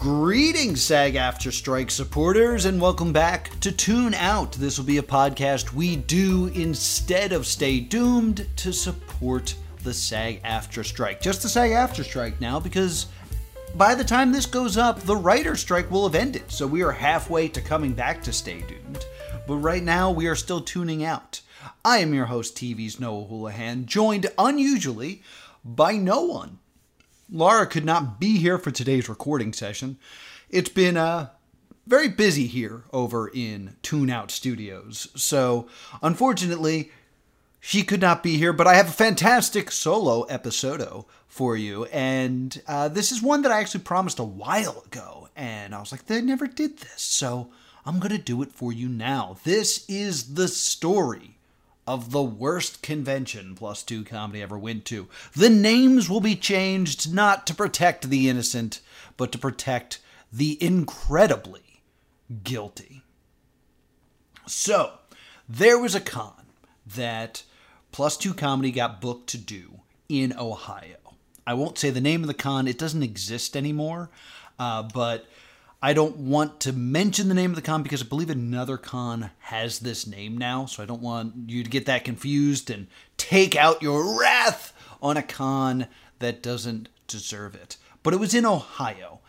Greetings, SAG-AFTRA Strike supporters, and welcome back to Tune Out. This will be a podcast we do instead of Stay Doomed to support the SAG-AFTRA Strike. Just the SAG-AFTRA Strike now, because by the time this goes up, the writer strike will have ended. So we are halfway to coming back to Stay Doomed. But right now, we are still tuning out. I am your host, TV's Noah Houlihan, joined unusually by no one. Laura could not be here for today's recording session. It's been uh, very busy here over in Tune Out Studios. So, unfortunately, she could not be here, but I have a fantastic solo episodio for you. And uh, this is one that I actually promised a while ago. And I was like, they never did this. So I'm going to do it for you now. This is the story of the worst convention plus two comedy ever went to. The names will be changed not to protect the innocent, but to protect the incredibly guilty. So, there was a con that Plus Two Comedy got booked to do in Ohio. I won't say the name of the con, it doesn't exist anymore, uh, but I don't want to mention the name of the con because I believe another con has this name now, so I don't want you to get that confused and take out your wrath on a con that doesn't deserve it. But it was in Ohio,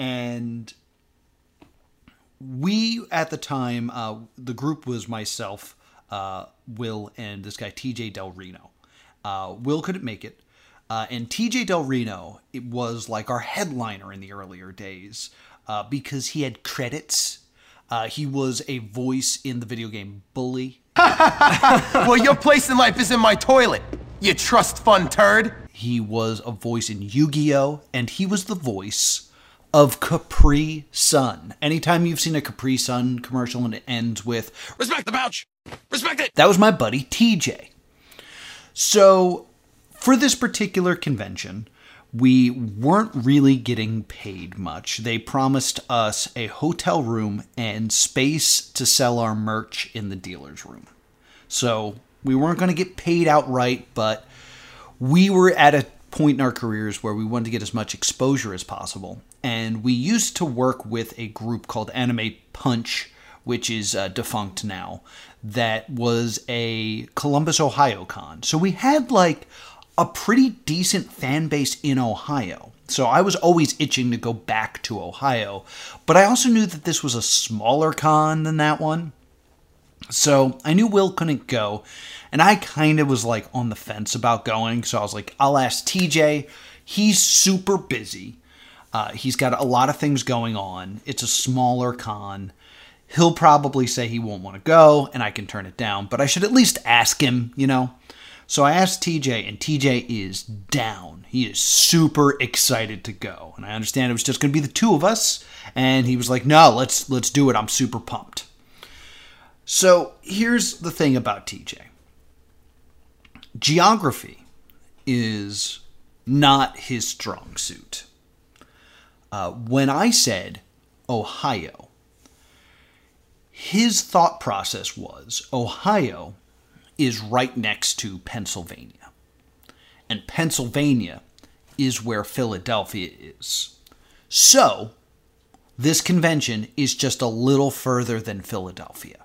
and we at the time, uh, the group was myself, uh, Will, and this guy TJ Del Reno. Uh, Will couldn't make it. Uh, and TJ Del Reno it was like our headliner in the earlier days uh, because he had credits. Uh, he was a voice in the video game Bully. well, your place in life is in my toilet, you trust fund turd. He was a voice in Yu Gi Oh! and he was the voice of Capri Sun. Anytime you've seen a Capri Sun commercial and it ends with Respect the pouch! Respect it! That was my buddy TJ. So, for this particular convention, we weren't really getting paid much. They promised us a hotel room and space to sell our merch in the dealer's room. So, we weren't going to get paid outright, but we were at a point in our careers where we wanted to get as much exposure as possible. And we used to work with a group called Anime Punch, which is uh, defunct now, that was a Columbus, Ohio con. So we had like a pretty decent fan base in Ohio. So I was always itching to go back to Ohio, but I also knew that this was a smaller con than that one. So I knew Will couldn't go, and I kind of was like on the fence about going. So I was like, I'll ask TJ. He's super busy. Uh, he's got a lot of things going on. It's a smaller con. He'll probably say he won't want to go, and I can turn it down, but I should at least ask him, you know? So I asked TJ, and TJ is down. He is super excited to go, and I understand it was just going to be the two of us. And he was like, "No, let's let's do it. I'm super pumped." So here's the thing about TJ. Geography is not his strong suit. Uh, when I said Ohio, his thought process was Ohio is right next to Pennsylvania. And Pennsylvania is where Philadelphia is. So, this convention is just a little further than Philadelphia.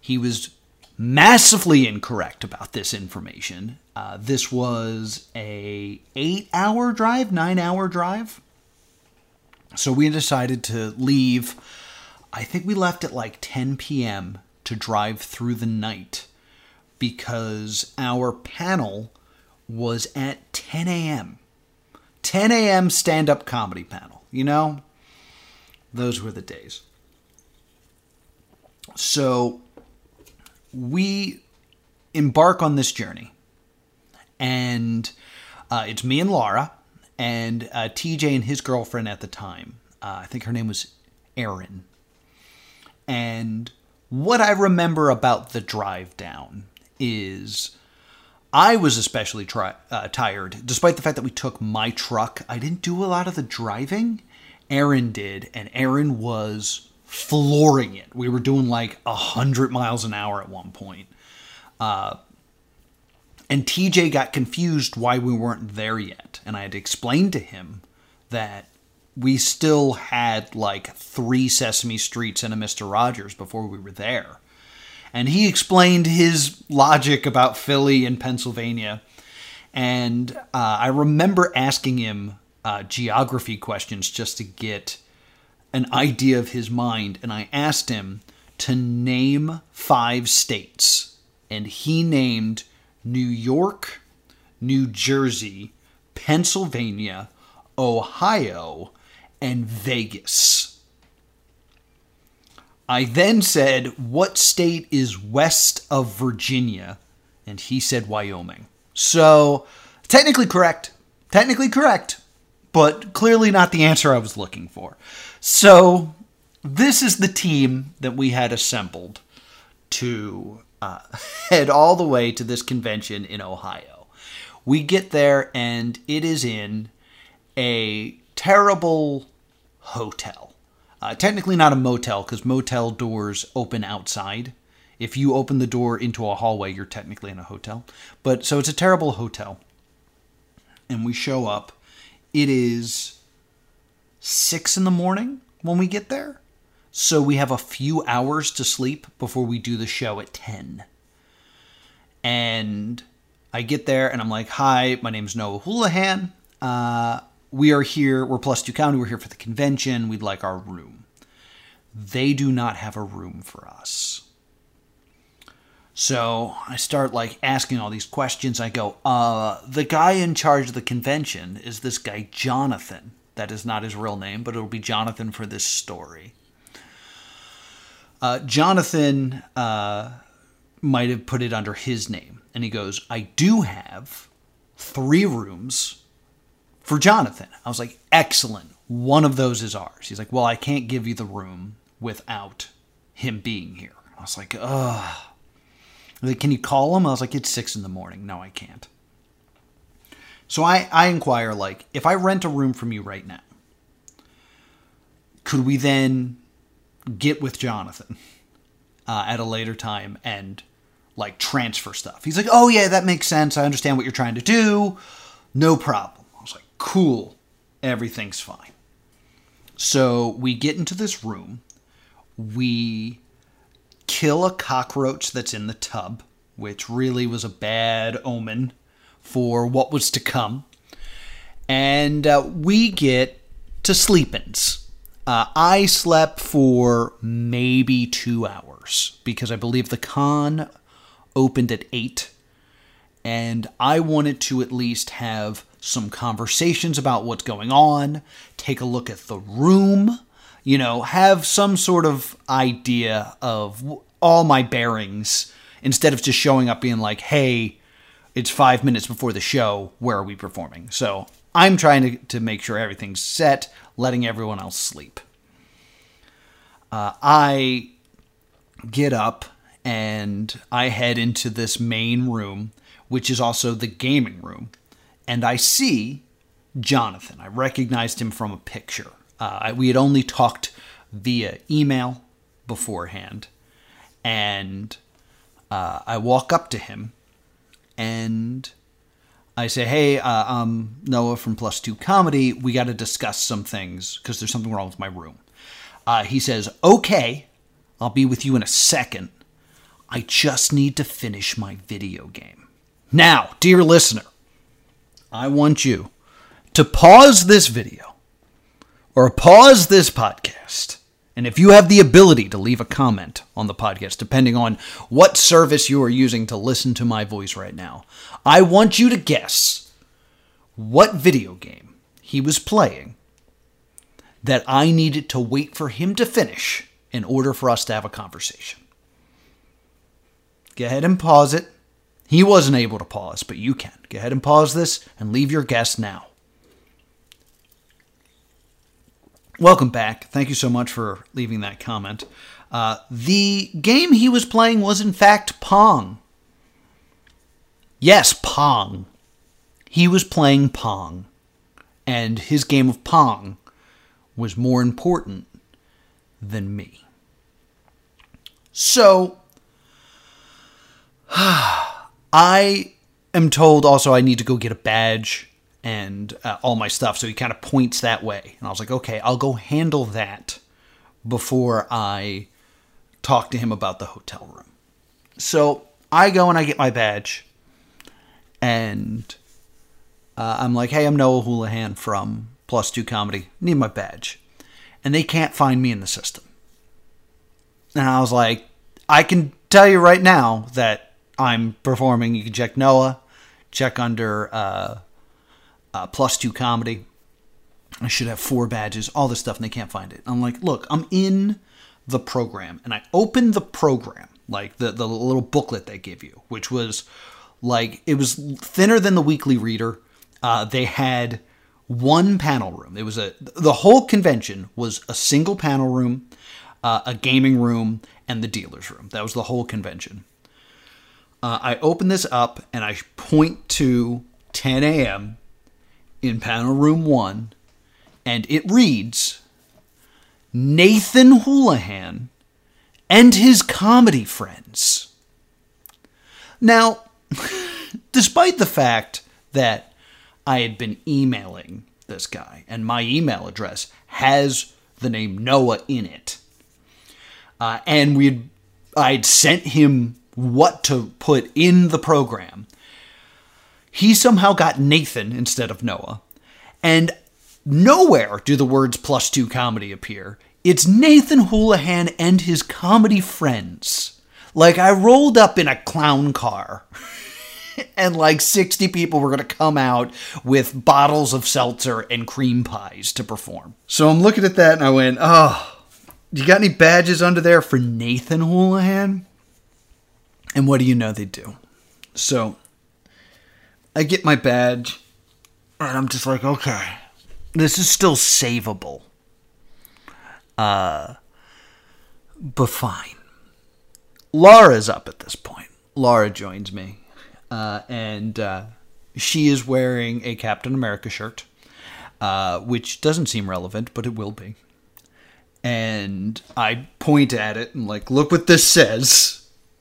He was massively incorrect about this information. Uh, this was a eight-hour drive, nine-hour drive. So we decided to leave. I think we left at like 10 p.m. to drive through the night because our panel was at 10 a.m. 10 a.m. stand up comedy panel. You know, those were the days. So we embark on this journey, and uh, it's me and Laura, and uh, TJ and his girlfriend at the time. Uh, I think her name was Erin. And what I remember about the drive down is I was especially tri- uh, tired, despite the fact that we took my truck. I didn't do a lot of the driving. Erin did, and Erin was flooring it. We were doing like a hundred miles an hour at one point. Uh, and TJ got confused why we weren't there yet, and I had explained to him that we still had like three Sesame Streets and a Mr. Rogers before we were there. And he explained his logic about Philly and Pennsylvania. And uh, I remember asking him uh, geography questions just to get an idea of his mind. And I asked him to name five states. And he named New York, New Jersey, Pennsylvania, Ohio, and Vegas. I then said, What state is west of Virginia? And he said, Wyoming. So, technically correct. Technically correct, but clearly not the answer I was looking for. So, this is the team that we had assembled to uh, head all the way to this convention in Ohio. We get there, and it is in a terrible hotel. Uh, technically, not a motel because motel doors open outside. If you open the door into a hallway, you're technically in a hotel. But so it's a terrible hotel. And we show up. It is six in the morning when we get there. So we have a few hours to sleep before we do the show at 10. And I get there and I'm like, hi, my name's Noah Houlihan. Uh, we are here, we're plus two comedy, we're here for the convention, we'd like our room. They do not have a room for us. So I start like asking all these questions. I go, uh, the guy in charge of the convention is this guy, Jonathan. That is not his real name, but it'll be Jonathan for this story. Uh, Jonathan uh, might have put it under his name. And he goes, I do have three rooms for Jonathan. I was like, excellent. One of those is ours. He's like, well, I can't give you the room without him being here. I was like, ugh. Like, can you call him? I was like, it's six in the morning. No, I can't. So I, I inquire, like, if I rent a room from you right now, could we then get with Jonathan uh, at a later time and like transfer stuff? He's like, oh yeah, that makes sense. I understand what you're trying to do. No problem cool, everything's fine. So we get into this room, we kill a cockroach that's in the tub, which really was a bad omen for what was to come. And uh, we get to sleep ins. Uh, I slept for maybe two hours because I believe the con opened at 8 and I wanted to at least have some conversations about what's going on, take a look at the room, you know, have some sort of idea of all my bearings instead of just showing up being like, hey, it's five minutes before the show, where are we performing? So I'm trying to, to make sure everything's set, letting everyone else sleep. Uh, I get up and I head into this main room, which is also the gaming room and I see Jonathan. I recognized him from a picture. Uh, we had only talked via email beforehand, and uh, I walk up to him and I say, "Hey, uh, I'm Noah from Plus Two Comedy. We got to discuss some things because there's something wrong with my room." Uh, he says, "Okay, I'll be with you in a second. I just need to finish my video game." Now, dear listener, I want you to pause this video or pause this podcast. And if you have the ability to leave a comment on the podcast, depending on what service you are using to listen to my voice right now, I want you to guess what video game he was playing that I needed to wait for him to finish in order for us to have a conversation. Go ahead and pause it. He wasn't able to pause, but you can. Go ahead and pause this and leave your guess now. Welcome back. Thank you so much for leaving that comment. Uh, the game he was playing was, in fact, Pong. Yes, Pong. He was playing Pong. And his game of Pong was more important than me. So, I am told also I need to go get a badge and uh, all my stuff. So he kind of points that way. And I was like, okay, I'll go handle that before I talk to him about the hotel room. So I go and I get my badge. And uh, I'm like, hey, I'm Noah Houlihan from Plus Two Comedy. Need my badge. And they can't find me in the system. And I was like, I can tell you right now that I'm performing. You can check Noah, check under uh, uh, Plus Two Comedy. I should have four badges, all this stuff, and they can't find it. I'm like, look, I'm in the program. And I opened the program, like the, the little booklet they give you, which was like, it was thinner than the weekly reader. Uh, they had one panel room. It was a, the whole convention was a single panel room, uh, a gaming room, and the dealer's room. That was the whole convention. Uh, I open this up and I point to 10 a.m. in panel room one, and it reads Nathan Houlihan and his comedy friends. Now, despite the fact that I had been emailing this guy and my email address has the name Noah in it, uh, and we had I'd sent him what to put in the program. He somehow got Nathan instead of Noah, and nowhere do the words plus two comedy appear. It's Nathan Houlihan and his comedy friends. Like I rolled up in a clown car. and like 60 people were going to come out with bottles of seltzer and cream pies to perform. So I'm looking at that and I went, oh, you got any badges under there for Nathan Houlihan? And what do you know they do? So I get my badge and I'm just like, okay, this is still savable. Uh, but fine. Laura's up at this point. Laura joins me. Uh, and uh, she is wearing a Captain America shirt, uh, which doesn't seem relevant, but it will be and I point at it and like, look what this says.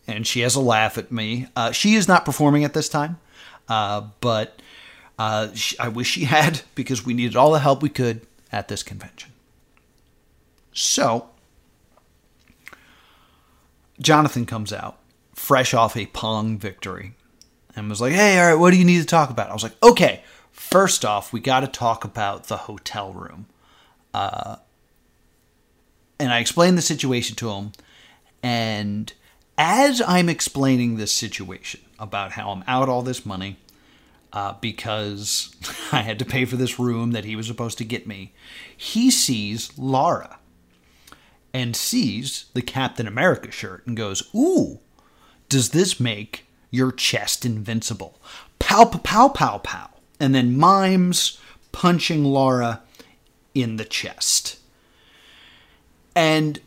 And she has a laugh at me. Uh, she is not performing at this time, uh, but uh, she, I wish she had because we needed all the help we could at this convention. So, Jonathan comes out fresh off a Pong victory and was like, hey, all right, what do you need to talk about? I was like, okay, first off, we got to talk about the hotel room. Uh, and I explained the situation to him. And as I'm explaining this situation about how I'm out all this money uh, because I had to pay for this room that he was supposed to get me, he sees Laura and sees the Captain America shirt and goes, Ooh, does this make your chest invincible? Pow, pow, pow, pow, pow. And then mimes punching Laura in the chest. And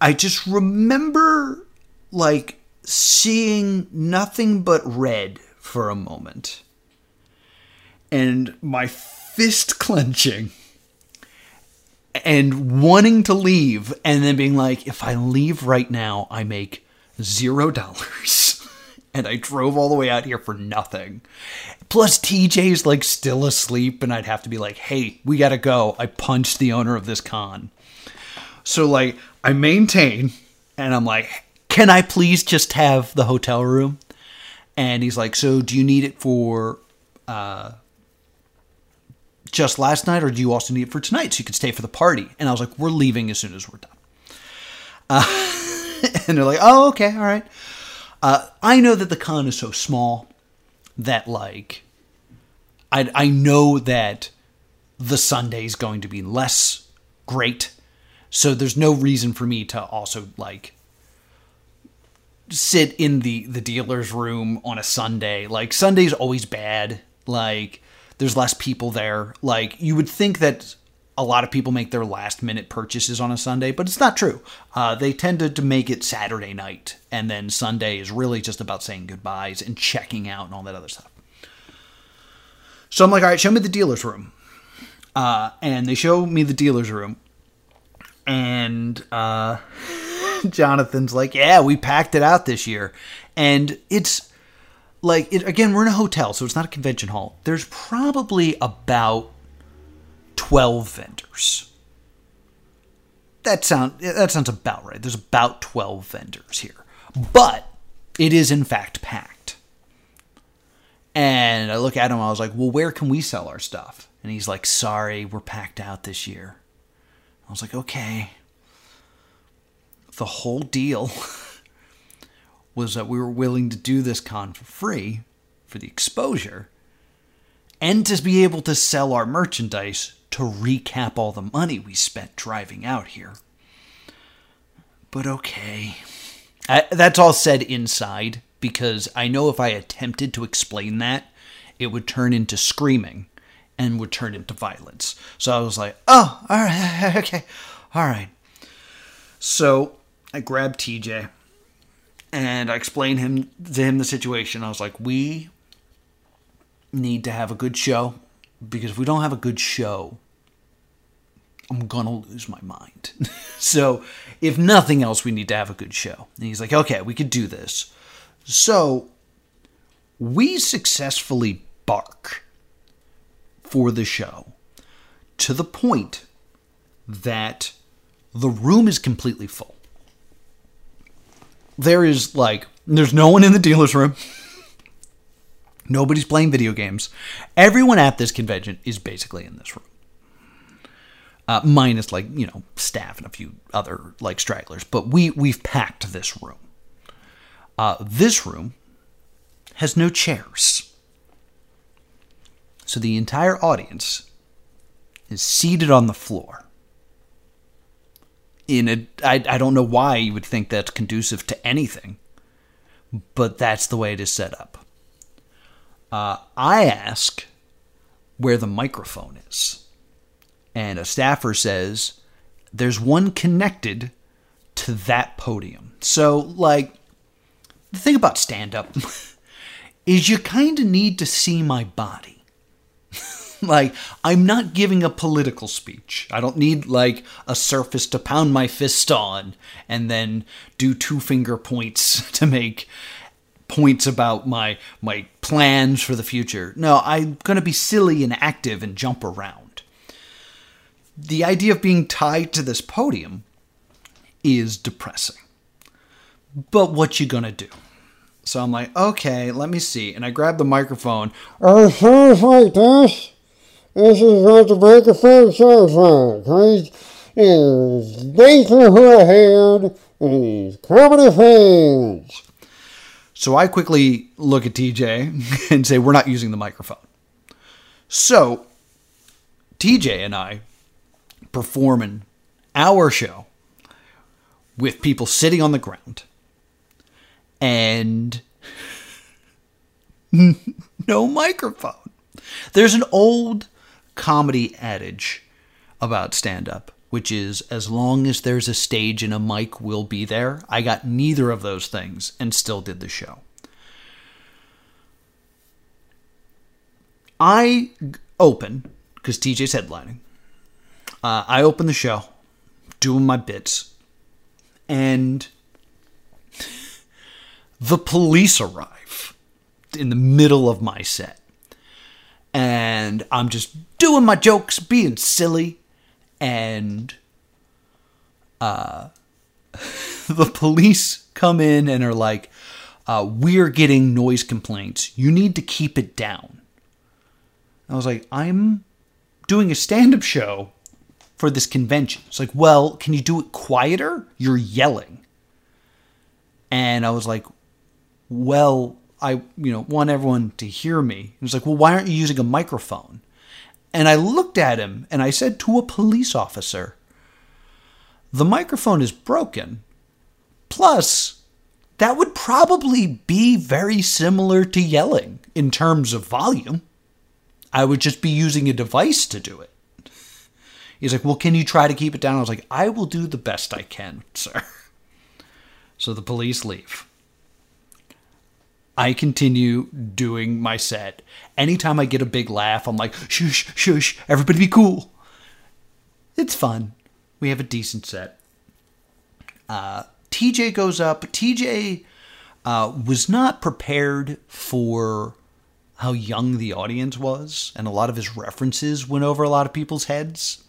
I just remember like seeing nothing but red for a moment. And my fist clenching and wanting to leave and then being like if I leave right now I make 0 dollars. and I drove all the way out here for nothing. Plus, TJ's like still asleep, and I'd have to be like, hey, we gotta go. I punched the owner of this con. So like I maintain and I'm like, "Can I please just have the hotel room?" And he's like, "So do you need it for uh just last night or do you also need it for tonight so you can stay for the party?" And I was like, "We're leaving as soon as we're done." Uh, and they're like, "Oh, okay, all right." Uh, I know that the con is so small that like I I know that the Sunday is going to be less great so there's no reason for me to also like sit in the the dealer's room on a Sunday. Like Sunday's always bad. Like there's less people there. Like you would think that a lot of people make their last minute purchases on a Sunday, but it's not true. Uh, they tended to make it Saturday night, and then Sunday is really just about saying goodbyes and checking out and all that other stuff. So I'm like, all right, show me the dealer's room. Uh, and they show me the dealer's room, and uh, Jonathan's like, "Yeah, we packed it out this year," and it's like it, again, we're in a hotel, so it's not a convention hall. There's probably about twelve vendors. That sound that sounds about right. There's about twelve vendors here, but it is in fact packed. And I look at him. I was like, "Well, where can we sell our stuff?" And he's like, "Sorry, we're packed out this year." I was like, "Okay." The whole deal was that we were willing to do this con for free for the exposure and to be able to sell our merchandise to recap all the money we spent driving out here. But okay. I, that's all said inside because I know if I attempted to explain that, it would turn into screaming and would turn into violence. So I was like, oh, all right, okay, all right. So I grabbed TJ and I explained him to him the situation. I was like, we need to have a good show because if we don't have a good show, I'm gonna lose my mind. so, if nothing else, we need to have a good show. And he's like, okay, we could do this. So, we successfully bark for the show to the point that the room is completely full. There is like, there's no one in the dealer's room. Nobody's playing video games. Everyone at this convention is basically in this room. Uh, minus like, you know, staff and a few other like stragglers. But we, we've packed this room. Uh, this room has no chairs. So the entire audience is seated on the floor. In a, I, I don't know why you would think that's conducive to anything, but that's the way it is set up. Uh, I ask where the microphone is, and a staffer says there's one connected to that podium. So, like, the thing about stand up is you kind of need to see my body. like, I'm not giving a political speech. I don't need, like, a surface to pound my fist on and then do two finger points to make points about my my plans for the future. No, I'm going to be silly and active and jump around. The idea of being tied to this podium is depressing. But what you going to do? So I'm like, "Okay, let me see." And I grab the microphone. It sounds like this. This is what the microphone sounds like. He's, he's Nathan Houlihan and he's comedy fans. So I quickly look at TJ and say, We're not using the microphone. So TJ and I performing our show with people sitting on the ground and no microphone. There's an old comedy adage about stand up, which is as long as there's a stage and a mic, we'll be there. I got neither of those things and still did the show. I open, because TJ's headlining, uh, I open the show, doing my bits, and the police arrive in the middle of my set. And I'm just doing my jokes, being silly, and uh, the police come in and are like, uh, We're getting noise complaints. You need to keep it down. I was like, I'm doing a stand up show for this convention. It's like, Well, can you do it quieter? You're yelling. And I was like, Well, I, you know, want everyone to hear me. He was like, Well, why aren't you using a microphone? And I looked at him and I said to a police officer, The microphone is broken. Plus, that would probably be very similar to yelling in terms of volume. I would just be using a device to do it. He's like, Well, can you try to keep it down? I was like, I will do the best I can, sir. So the police leave. I continue doing my set. Anytime I get a big laugh, I'm like, shush, shush, everybody be cool. It's fun. We have a decent set. Uh, TJ goes up. TJ uh, was not prepared for how young the audience was, and a lot of his references went over a lot of people's heads.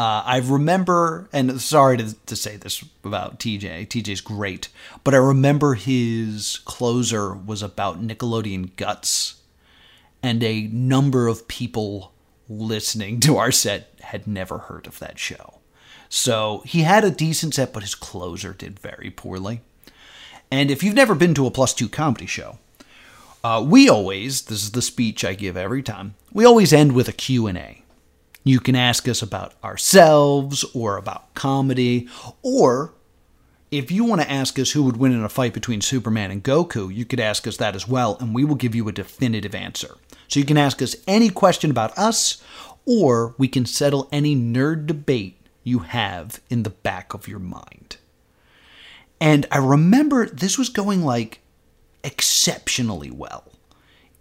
Uh, I remember, and sorry to, to say this about TJ, TJ's great, but I remember his closer was about Nickelodeon Guts, and a number of people listening to our set had never heard of that show. So he had a decent set, but his closer did very poorly. And if you've never been to a plus two comedy show, uh, we always, this is the speech I give every time, we always end with a Q&A. You can ask us about ourselves or about comedy, or if you want to ask us who would win in a fight between Superman and Goku, you could ask us that as well, and we will give you a definitive answer. So you can ask us any question about us, or we can settle any nerd debate you have in the back of your mind. And I remember this was going like exceptionally well.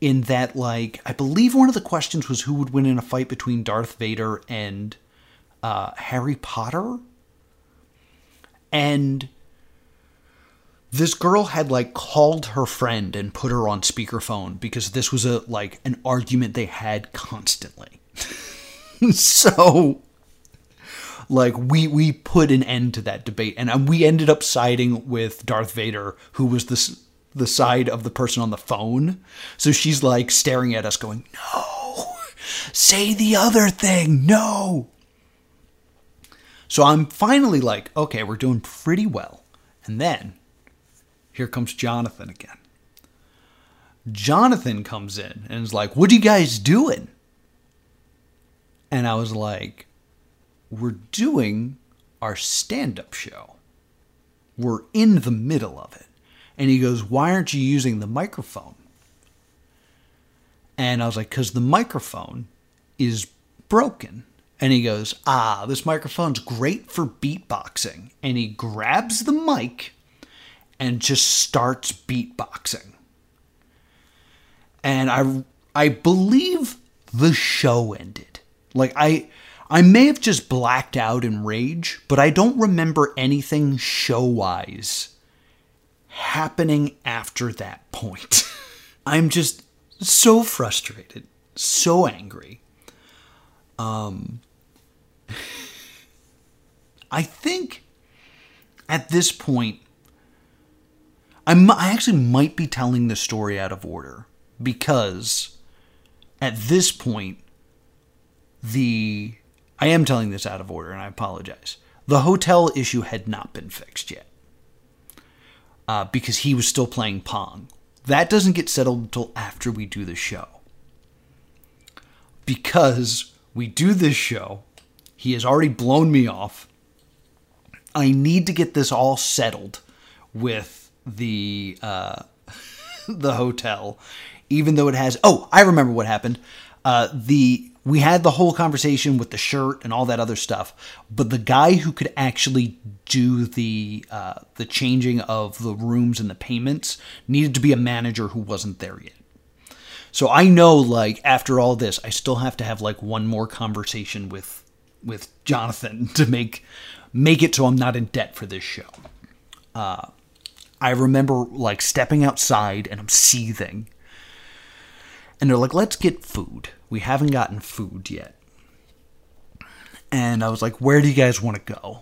In that, like, I believe one of the questions was who would win in a fight between Darth Vader and uh, Harry Potter? And this girl had like called her friend and put her on speakerphone because this was a like an argument they had constantly. so like we we put an end to that debate and we ended up siding with Darth Vader who was the the side of the person on the phone. So she's like staring at us going, "No. Say the other thing. No." So I'm finally like, "Okay, we're doing pretty well." And then here comes Jonathan again. Jonathan comes in and is like, What are you guys doing? And I was like, We're doing our stand up show. We're in the middle of it. And he goes, Why aren't you using the microphone? And I was like, Because the microphone is broken. And he goes, Ah, this microphone's great for beatboxing. And he grabs the mic and just starts beatboxing. And I I believe the show ended. Like I I may have just blacked out in rage, but I don't remember anything show-wise happening after that point. I'm just so frustrated, so angry. Um I think at this point I'm, I actually might be telling the story out of order because at this point, the. I am telling this out of order and I apologize. The hotel issue had not been fixed yet uh, because he was still playing Pong. That doesn't get settled until after we do the show. Because we do this show, he has already blown me off. I need to get this all settled with the uh, the hotel, even though it has. Oh, I remember what happened. Uh, the we had the whole conversation with the shirt and all that other stuff, but the guy who could actually do the uh, the changing of the rooms and the payments needed to be a manager who wasn't there yet. So I know, like after all this, I still have to have like one more conversation with with Jonathan to make make it so I'm not in debt for this show. Uh, I remember like stepping outside and I'm seething. And they're like, let's get food. We haven't gotten food yet. And I was like, where do you guys want to go?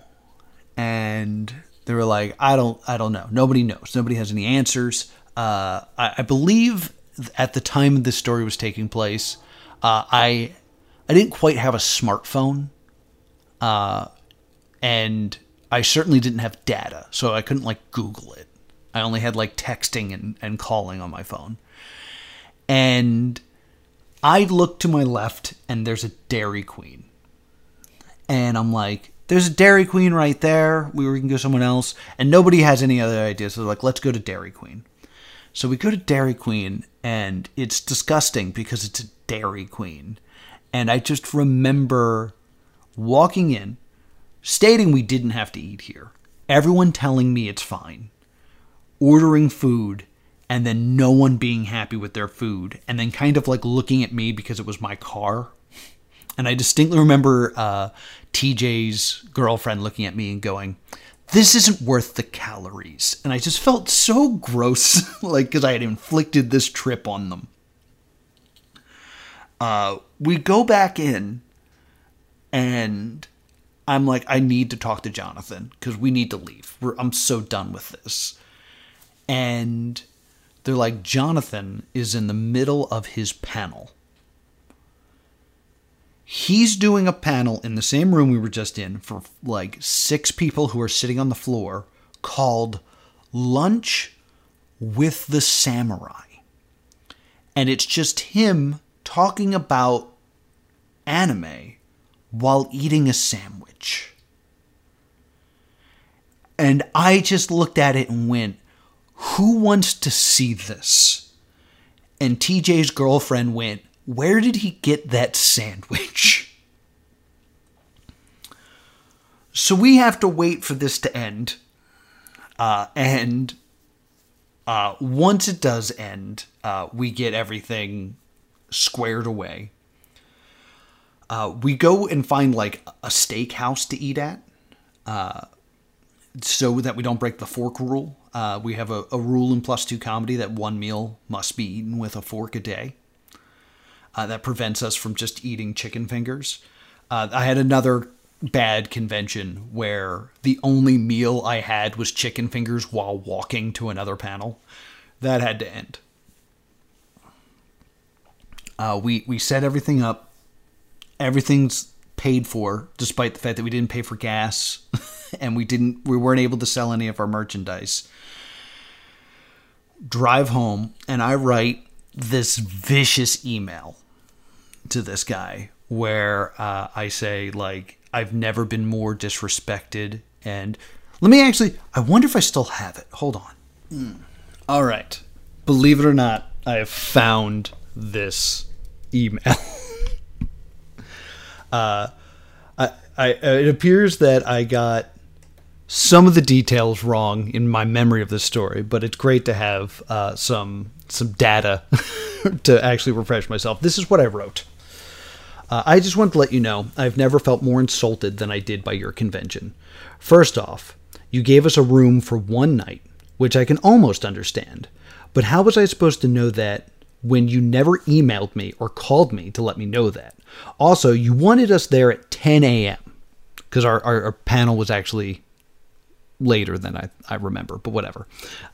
And they were like, I don't, I don't know. Nobody knows. Nobody has any answers. Uh, I, I, believe at the time this story was taking place, uh, I, I didn't quite have a smartphone, uh, and I certainly didn't have data, so I couldn't like Google it. I only had like texting and, and calling on my phone. And I look to my left and there's a Dairy Queen. And I'm like, there's a Dairy Queen right there. We can go somewhere else. And nobody has any other ideas. So like, let's go to Dairy Queen. So we go to Dairy Queen and it's disgusting because it's a Dairy Queen. And I just remember walking in, stating we didn't have to eat here. Everyone telling me it's fine ordering food and then no one being happy with their food and then kind of like looking at me because it was my car. And I distinctly remember uh, TJ's girlfriend looking at me and going, this isn't worth the calories. And I just felt so gross, like, because I had inflicted this trip on them. Uh, we go back in, and I'm like, I need to talk to Jonathan because we need to leave. We're, I'm so done with this. And they're like, Jonathan is in the middle of his panel. He's doing a panel in the same room we were just in for like six people who are sitting on the floor called Lunch with the Samurai. And it's just him talking about anime while eating a sandwich. And I just looked at it and went, Who wants to see this? And TJ's girlfriend went, Where did he get that sandwich? So we have to wait for this to end. Uh, and uh, once it does end, uh, we get everything squared away. Uh, we go and find like a steakhouse to eat at, uh, so that we don't break the fork rule. Uh, we have a, a, rule in plus two comedy that one meal must be eaten with a fork a day. Uh, that prevents us from just eating chicken fingers. Uh, I had another bad convention where the only meal I had was chicken fingers while walking to another panel. That had to end. Uh, we we set everything up everything's paid for, despite the fact that we didn't pay for gas and we didn't we weren't able to sell any of our merchandise. Drive home and I write this vicious email to this guy where uh, I say like I've never been more disrespected and let me actually I wonder if I still have it. Hold on. Mm. All right. Believe it or not, I have found this email. Uh, I, I, it appears that I got some of the details wrong in my memory of this story, but it's great to have uh, some some data to actually refresh myself. This is what I wrote. Uh, I just want to let you know I've never felt more insulted than I did by your convention. First off, you gave us a room for one night, which I can almost understand. But how was I supposed to know that when you never emailed me or called me to let me know that? Also, you wanted us there at 10 a.m. because our, our, our, panel was actually later than I, I remember, but whatever.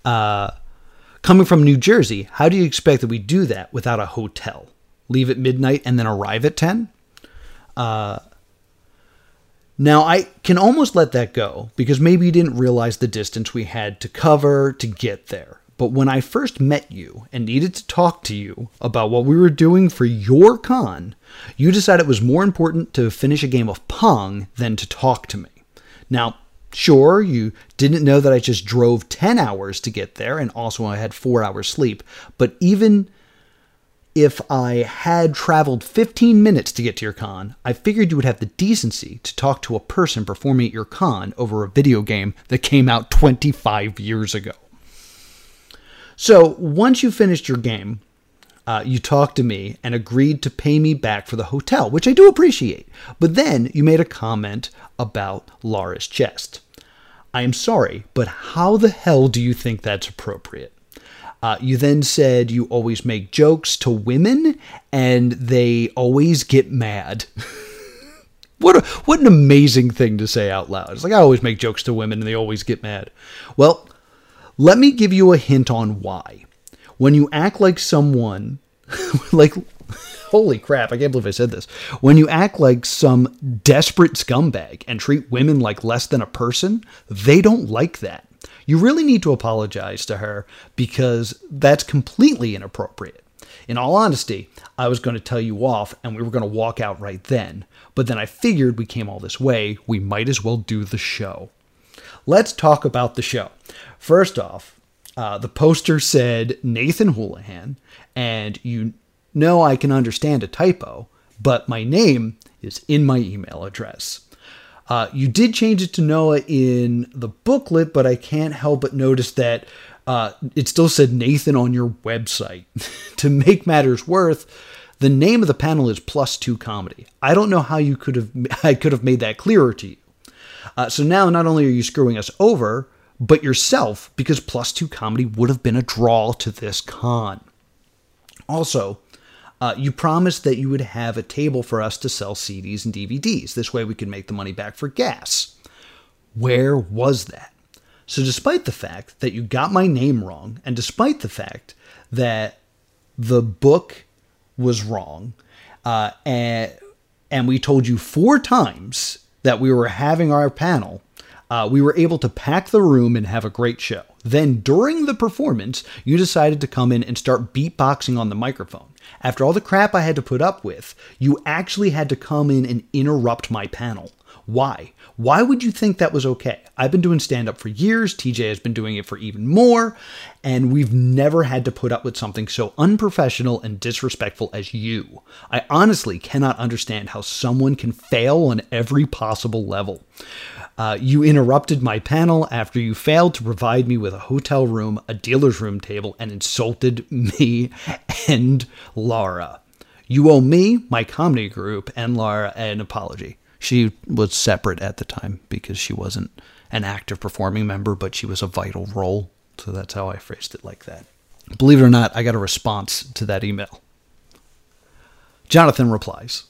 Uh, coming from New Jersey, how do you expect that we do that without a hotel? Leave at midnight and then arrive at 10? Uh, now, I can almost let that go because maybe you didn't realize the distance we had to cover to get there. But when I first met you and needed to talk to you about what we were doing for your con, you decided it was more important to finish a game of Pong than to talk to me. Now, sure, you didn't know that I just drove 10 hours to get there and also I had 4 hours sleep, but even if I had traveled 15 minutes to get to your con, I figured you would have the decency to talk to a person performing at your con over a video game that came out 25 years ago. So once you finished your game, uh, you talked to me and agreed to pay me back for the hotel, which I do appreciate. But then you made a comment about Laura's chest. I am sorry, but how the hell do you think that's appropriate? Uh, you then said you always make jokes to women and they always get mad. what, a, what an amazing thing to say out loud. It's like I always make jokes to women and they always get mad. Well, let me give you a hint on why. When you act like someone, like, holy crap, I can't believe I said this. When you act like some desperate scumbag and treat women like less than a person, they don't like that. You really need to apologize to her because that's completely inappropriate. In all honesty, I was going to tell you off and we were going to walk out right then. But then I figured we came all this way, we might as well do the show. Let's talk about the show. First off, uh, the poster said Nathan Houlihan, and you know I can understand a typo, but my name is in my email address. Uh, you did change it to Noah in the booklet, but I can't help but notice that uh, it still said Nathan on your website. to make matters worse, the name of the panel is Plus Two Comedy. I don't know how you could have I could have made that clearer to you. Uh, so now not only are you screwing us over, but yourself, because plus two comedy would have been a draw to this con. Also, uh, you promised that you would have a table for us to sell CDs and DVDs. This way we could make the money back for gas. Where was that? So, despite the fact that you got my name wrong, and despite the fact that the book was wrong, uh, and, and we told you four times that we were having our panel, uh, we were able to pack the room and have a great show. Then, during the performance, you decided to come in and start beatboxing on the microphone. After all the crap I had to put up with, you actually had to come in and interrupt my panel. Why? Why would you think that was okay? I've been doing stand up for years, TJ has been doing it for even more, and we've never had to put up with something so unprofessional and disrespectful as you. I honestly cannot understand how someone can fail on every possible level. Uh, you interrupted my panel after you failed to provide me with a hotel room, a dealer's room table, and insulted me and Laura. You owe me, my comedy group, and Laura an apology. She was separate at the time because she wasn't an active performing member, but she was a vital role. So that's how I phrased it like that. Believe it or not, I got a response to that email. Jonathan replies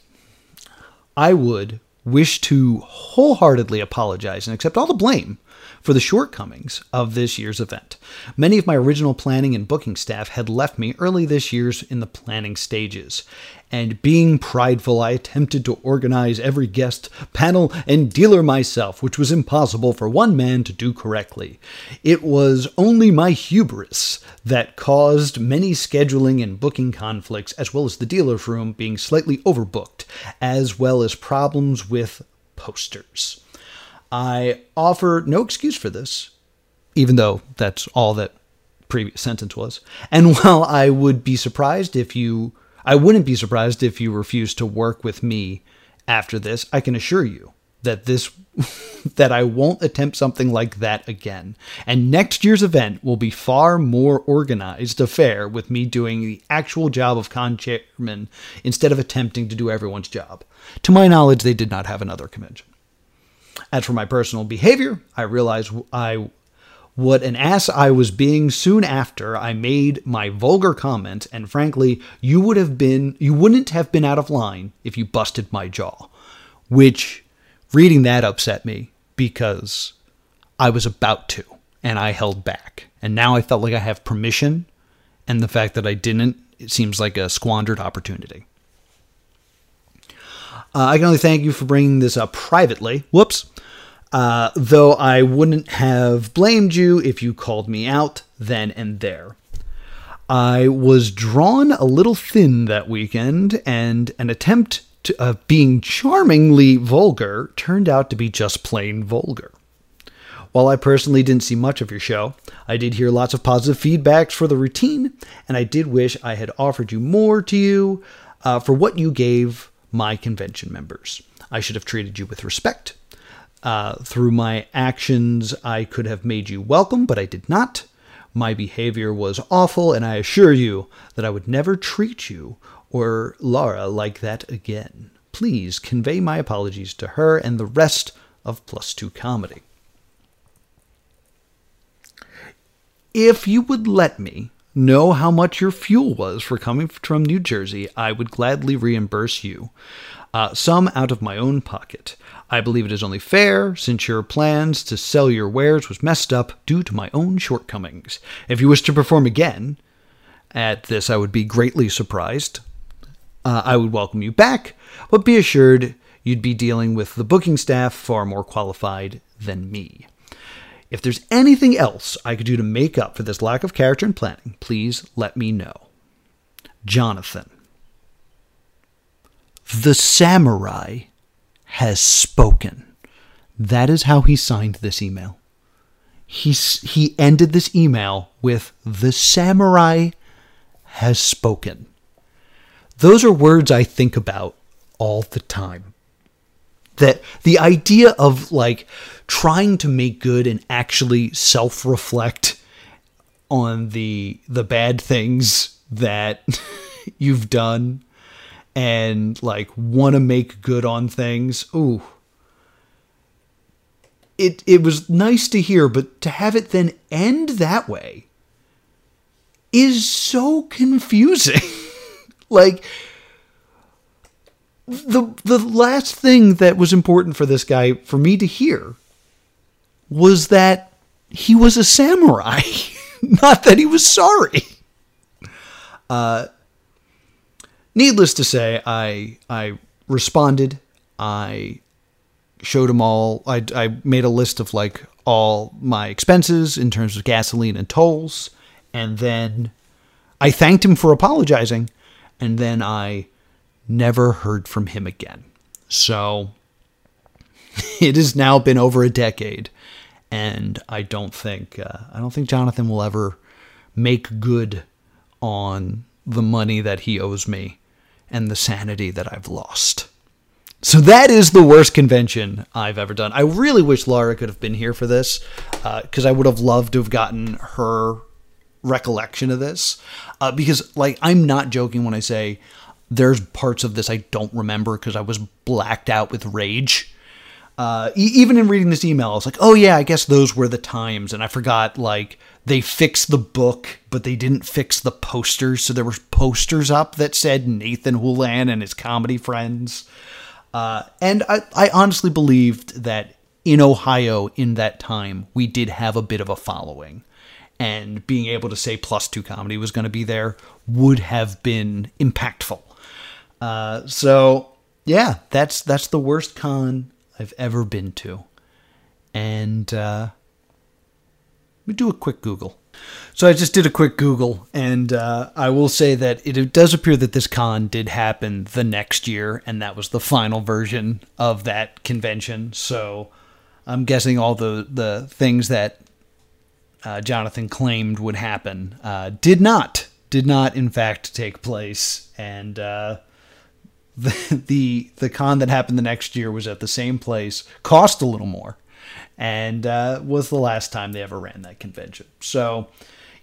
I would wish to wholeheartedly apologize and accept all the blame for the shortcomings of this year's event. Many of my original planning and booking staff had left me early this year's in the planning stages. And being prideful, I attempted to organize every guest, panel, and dealer myself, which was impossible for one man to do correctly. It was only my hubris that caused many scheduling and booking conflicts, as well as the dealer's room being slightly overbooked, as well as problems with posters. I offer no excuse for this, even though that's all that previous sentence was. And while I would be surprised if you, I wouldn't be surprised if you refused to work with me after this, I can assure you that this, that I won't attempt something like that again. And next year's event will be far more organized affair with me doing the actual job of con chairman instead of attempting to do everyone's job. To my knowledge, they did not have another convention. As for my personal behavior, I realized I what an ass I was being soon after I made my vulgar comment, and frankly, you would have been you wouldn't have been out of line if you busted my jaw. Which reading that upset me because I was about to and I held back. And now I felt like I have permission and the fact that I didn't it seems like a squandered opportunity. Uh, I can only thank you for bringing this up privately. Whoops. Uh, though I wouldn't have blamed you if you called me out then and there. I was drawn a little thin that weekend, and an attempt to, uh, being charmingly vulgar turned out to be just plain vulgar. While I personally didn't see much of your show, I did hear lots of positive feedbacks for the routine, and I did wish I had offered you more to you uh, for what you gave my convention members. I should have treated you with respect. Uh, through my actions, I could have made you welcome, but I did not. My behavior was awful, and I assure you that I would never treat you or Laura like that again. Please convey my apologies to her and the rest of Plus Two Comedy. If you would let me know how much your fuel was for coming from New Jersey, I would gladly reimburse you, uh, some out of my own pocket. I believe it is only fair, since your plans to sell your wares was messed up due to my own shortcomings. If you wish to perform again, at this I would be greatly surprised. Uh, I would welcome you back, but be assured you'd be dealing with the booking staff far more qualified than me. If there's anything else I could do to make up for this lack of character and planning, please let me know. Jonathan. The samurai has spoken. That is how he signed this email. He, he ended this email with, The samurai has spoken. Those are words I think about all the time that the idea of like trying to make good and actually self-reflect on the the bad things that you've done and like want to make good on things ooh it it was nice to hear, but to have it then end that way is so confusing. like the the last thing that was important for this guy for me to hear was that he was a samurai, not that he was sorry. Uh, needless to say, I I responded. I showed him all. I I made a list of like all my expenses in terms of gasoline and tolls, and then I thanked him for apologizing, and then I never heard from him again. So it has now been over a decade, and I don't think uh, I don't think Jonathan will ever make good on the money that he owes me and the sanity that I've lost. So that is the worst convention I've ever done. I really wish Laura could have been here for this because uh, I would have loved to have gotten her recollection of this. Uh, because, like, I'm not joking when I say there's parts of this I don't remember because I was blacked out with rage. Uh, e- even in reading this email, I was like, oh yeah, I guess those were the times, and I forgot like they fixed the book, but they didn't fix the posters. So there were posters up that said Nathan Houlihan and his comedy friends. Uh, and I, I honestly believed that in Ohio in that time, we did have a bit of a following. And being able to say plus two comedy was going to be there would have been impactful. Uh, so yeah, that's that's the worst con I've ever been to. And uh, let me do a quick Google. So I just did a quick Google, and uh, I will say that it does appear that this con did happen the next year, and that was the final version of that convention. So I'm guessing all the the things that uh, Jonathan claimed would happen uh, did not did not in fact take place, and uh, the, the the con that happened the next year was at the same place, cost a little more, and uh, was the last time they ever ran that convention. So,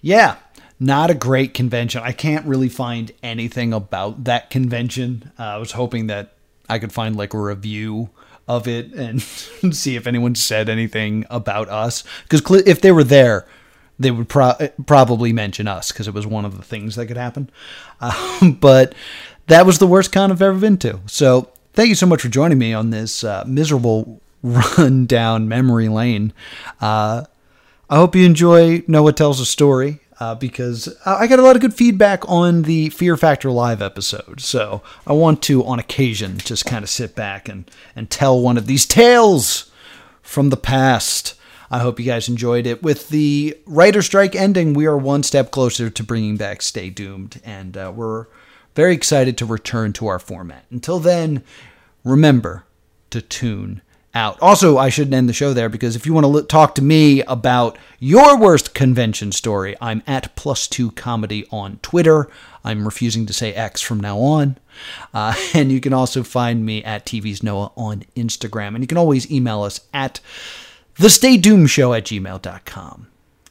yeah, not a great convention. I can't really find anything about that convention. Uh, I was hoping that I could find like a review of it and see if anyone said anything about us. Because if they were there, they would pro- probably mention us because it was one of the things that could happen. Uh, but that was the worst con I've ever been to. So thank you so much for joining me on this uh, miserable run down memory lane. Uh, I hope you enjoy Noah Tells a Story. Uh, because I got a lot of good feedback on the Fear Factor Live episode. So I want to, on occasion, just kind of sit back and, and tell one of these tales from the past. I hope you guys enjoyed it. With the writer strike ending, we are one step closer to bringing back Stay Doomed, and uh, we're very excited to return to our format. Until then, remember to tune out. Also, I shouldn't end the show there because if you want to talk to me about your worst convention story, I'm at plus two comedy on Twitter. I'm refusing to say X from now on. Uh, and you can also find me at TV's Noah on Instagram. And you can always email us at the Stay Doomed Show at gmail.com.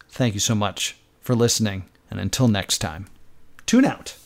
Thank you so much for listening. And until next time, tune out.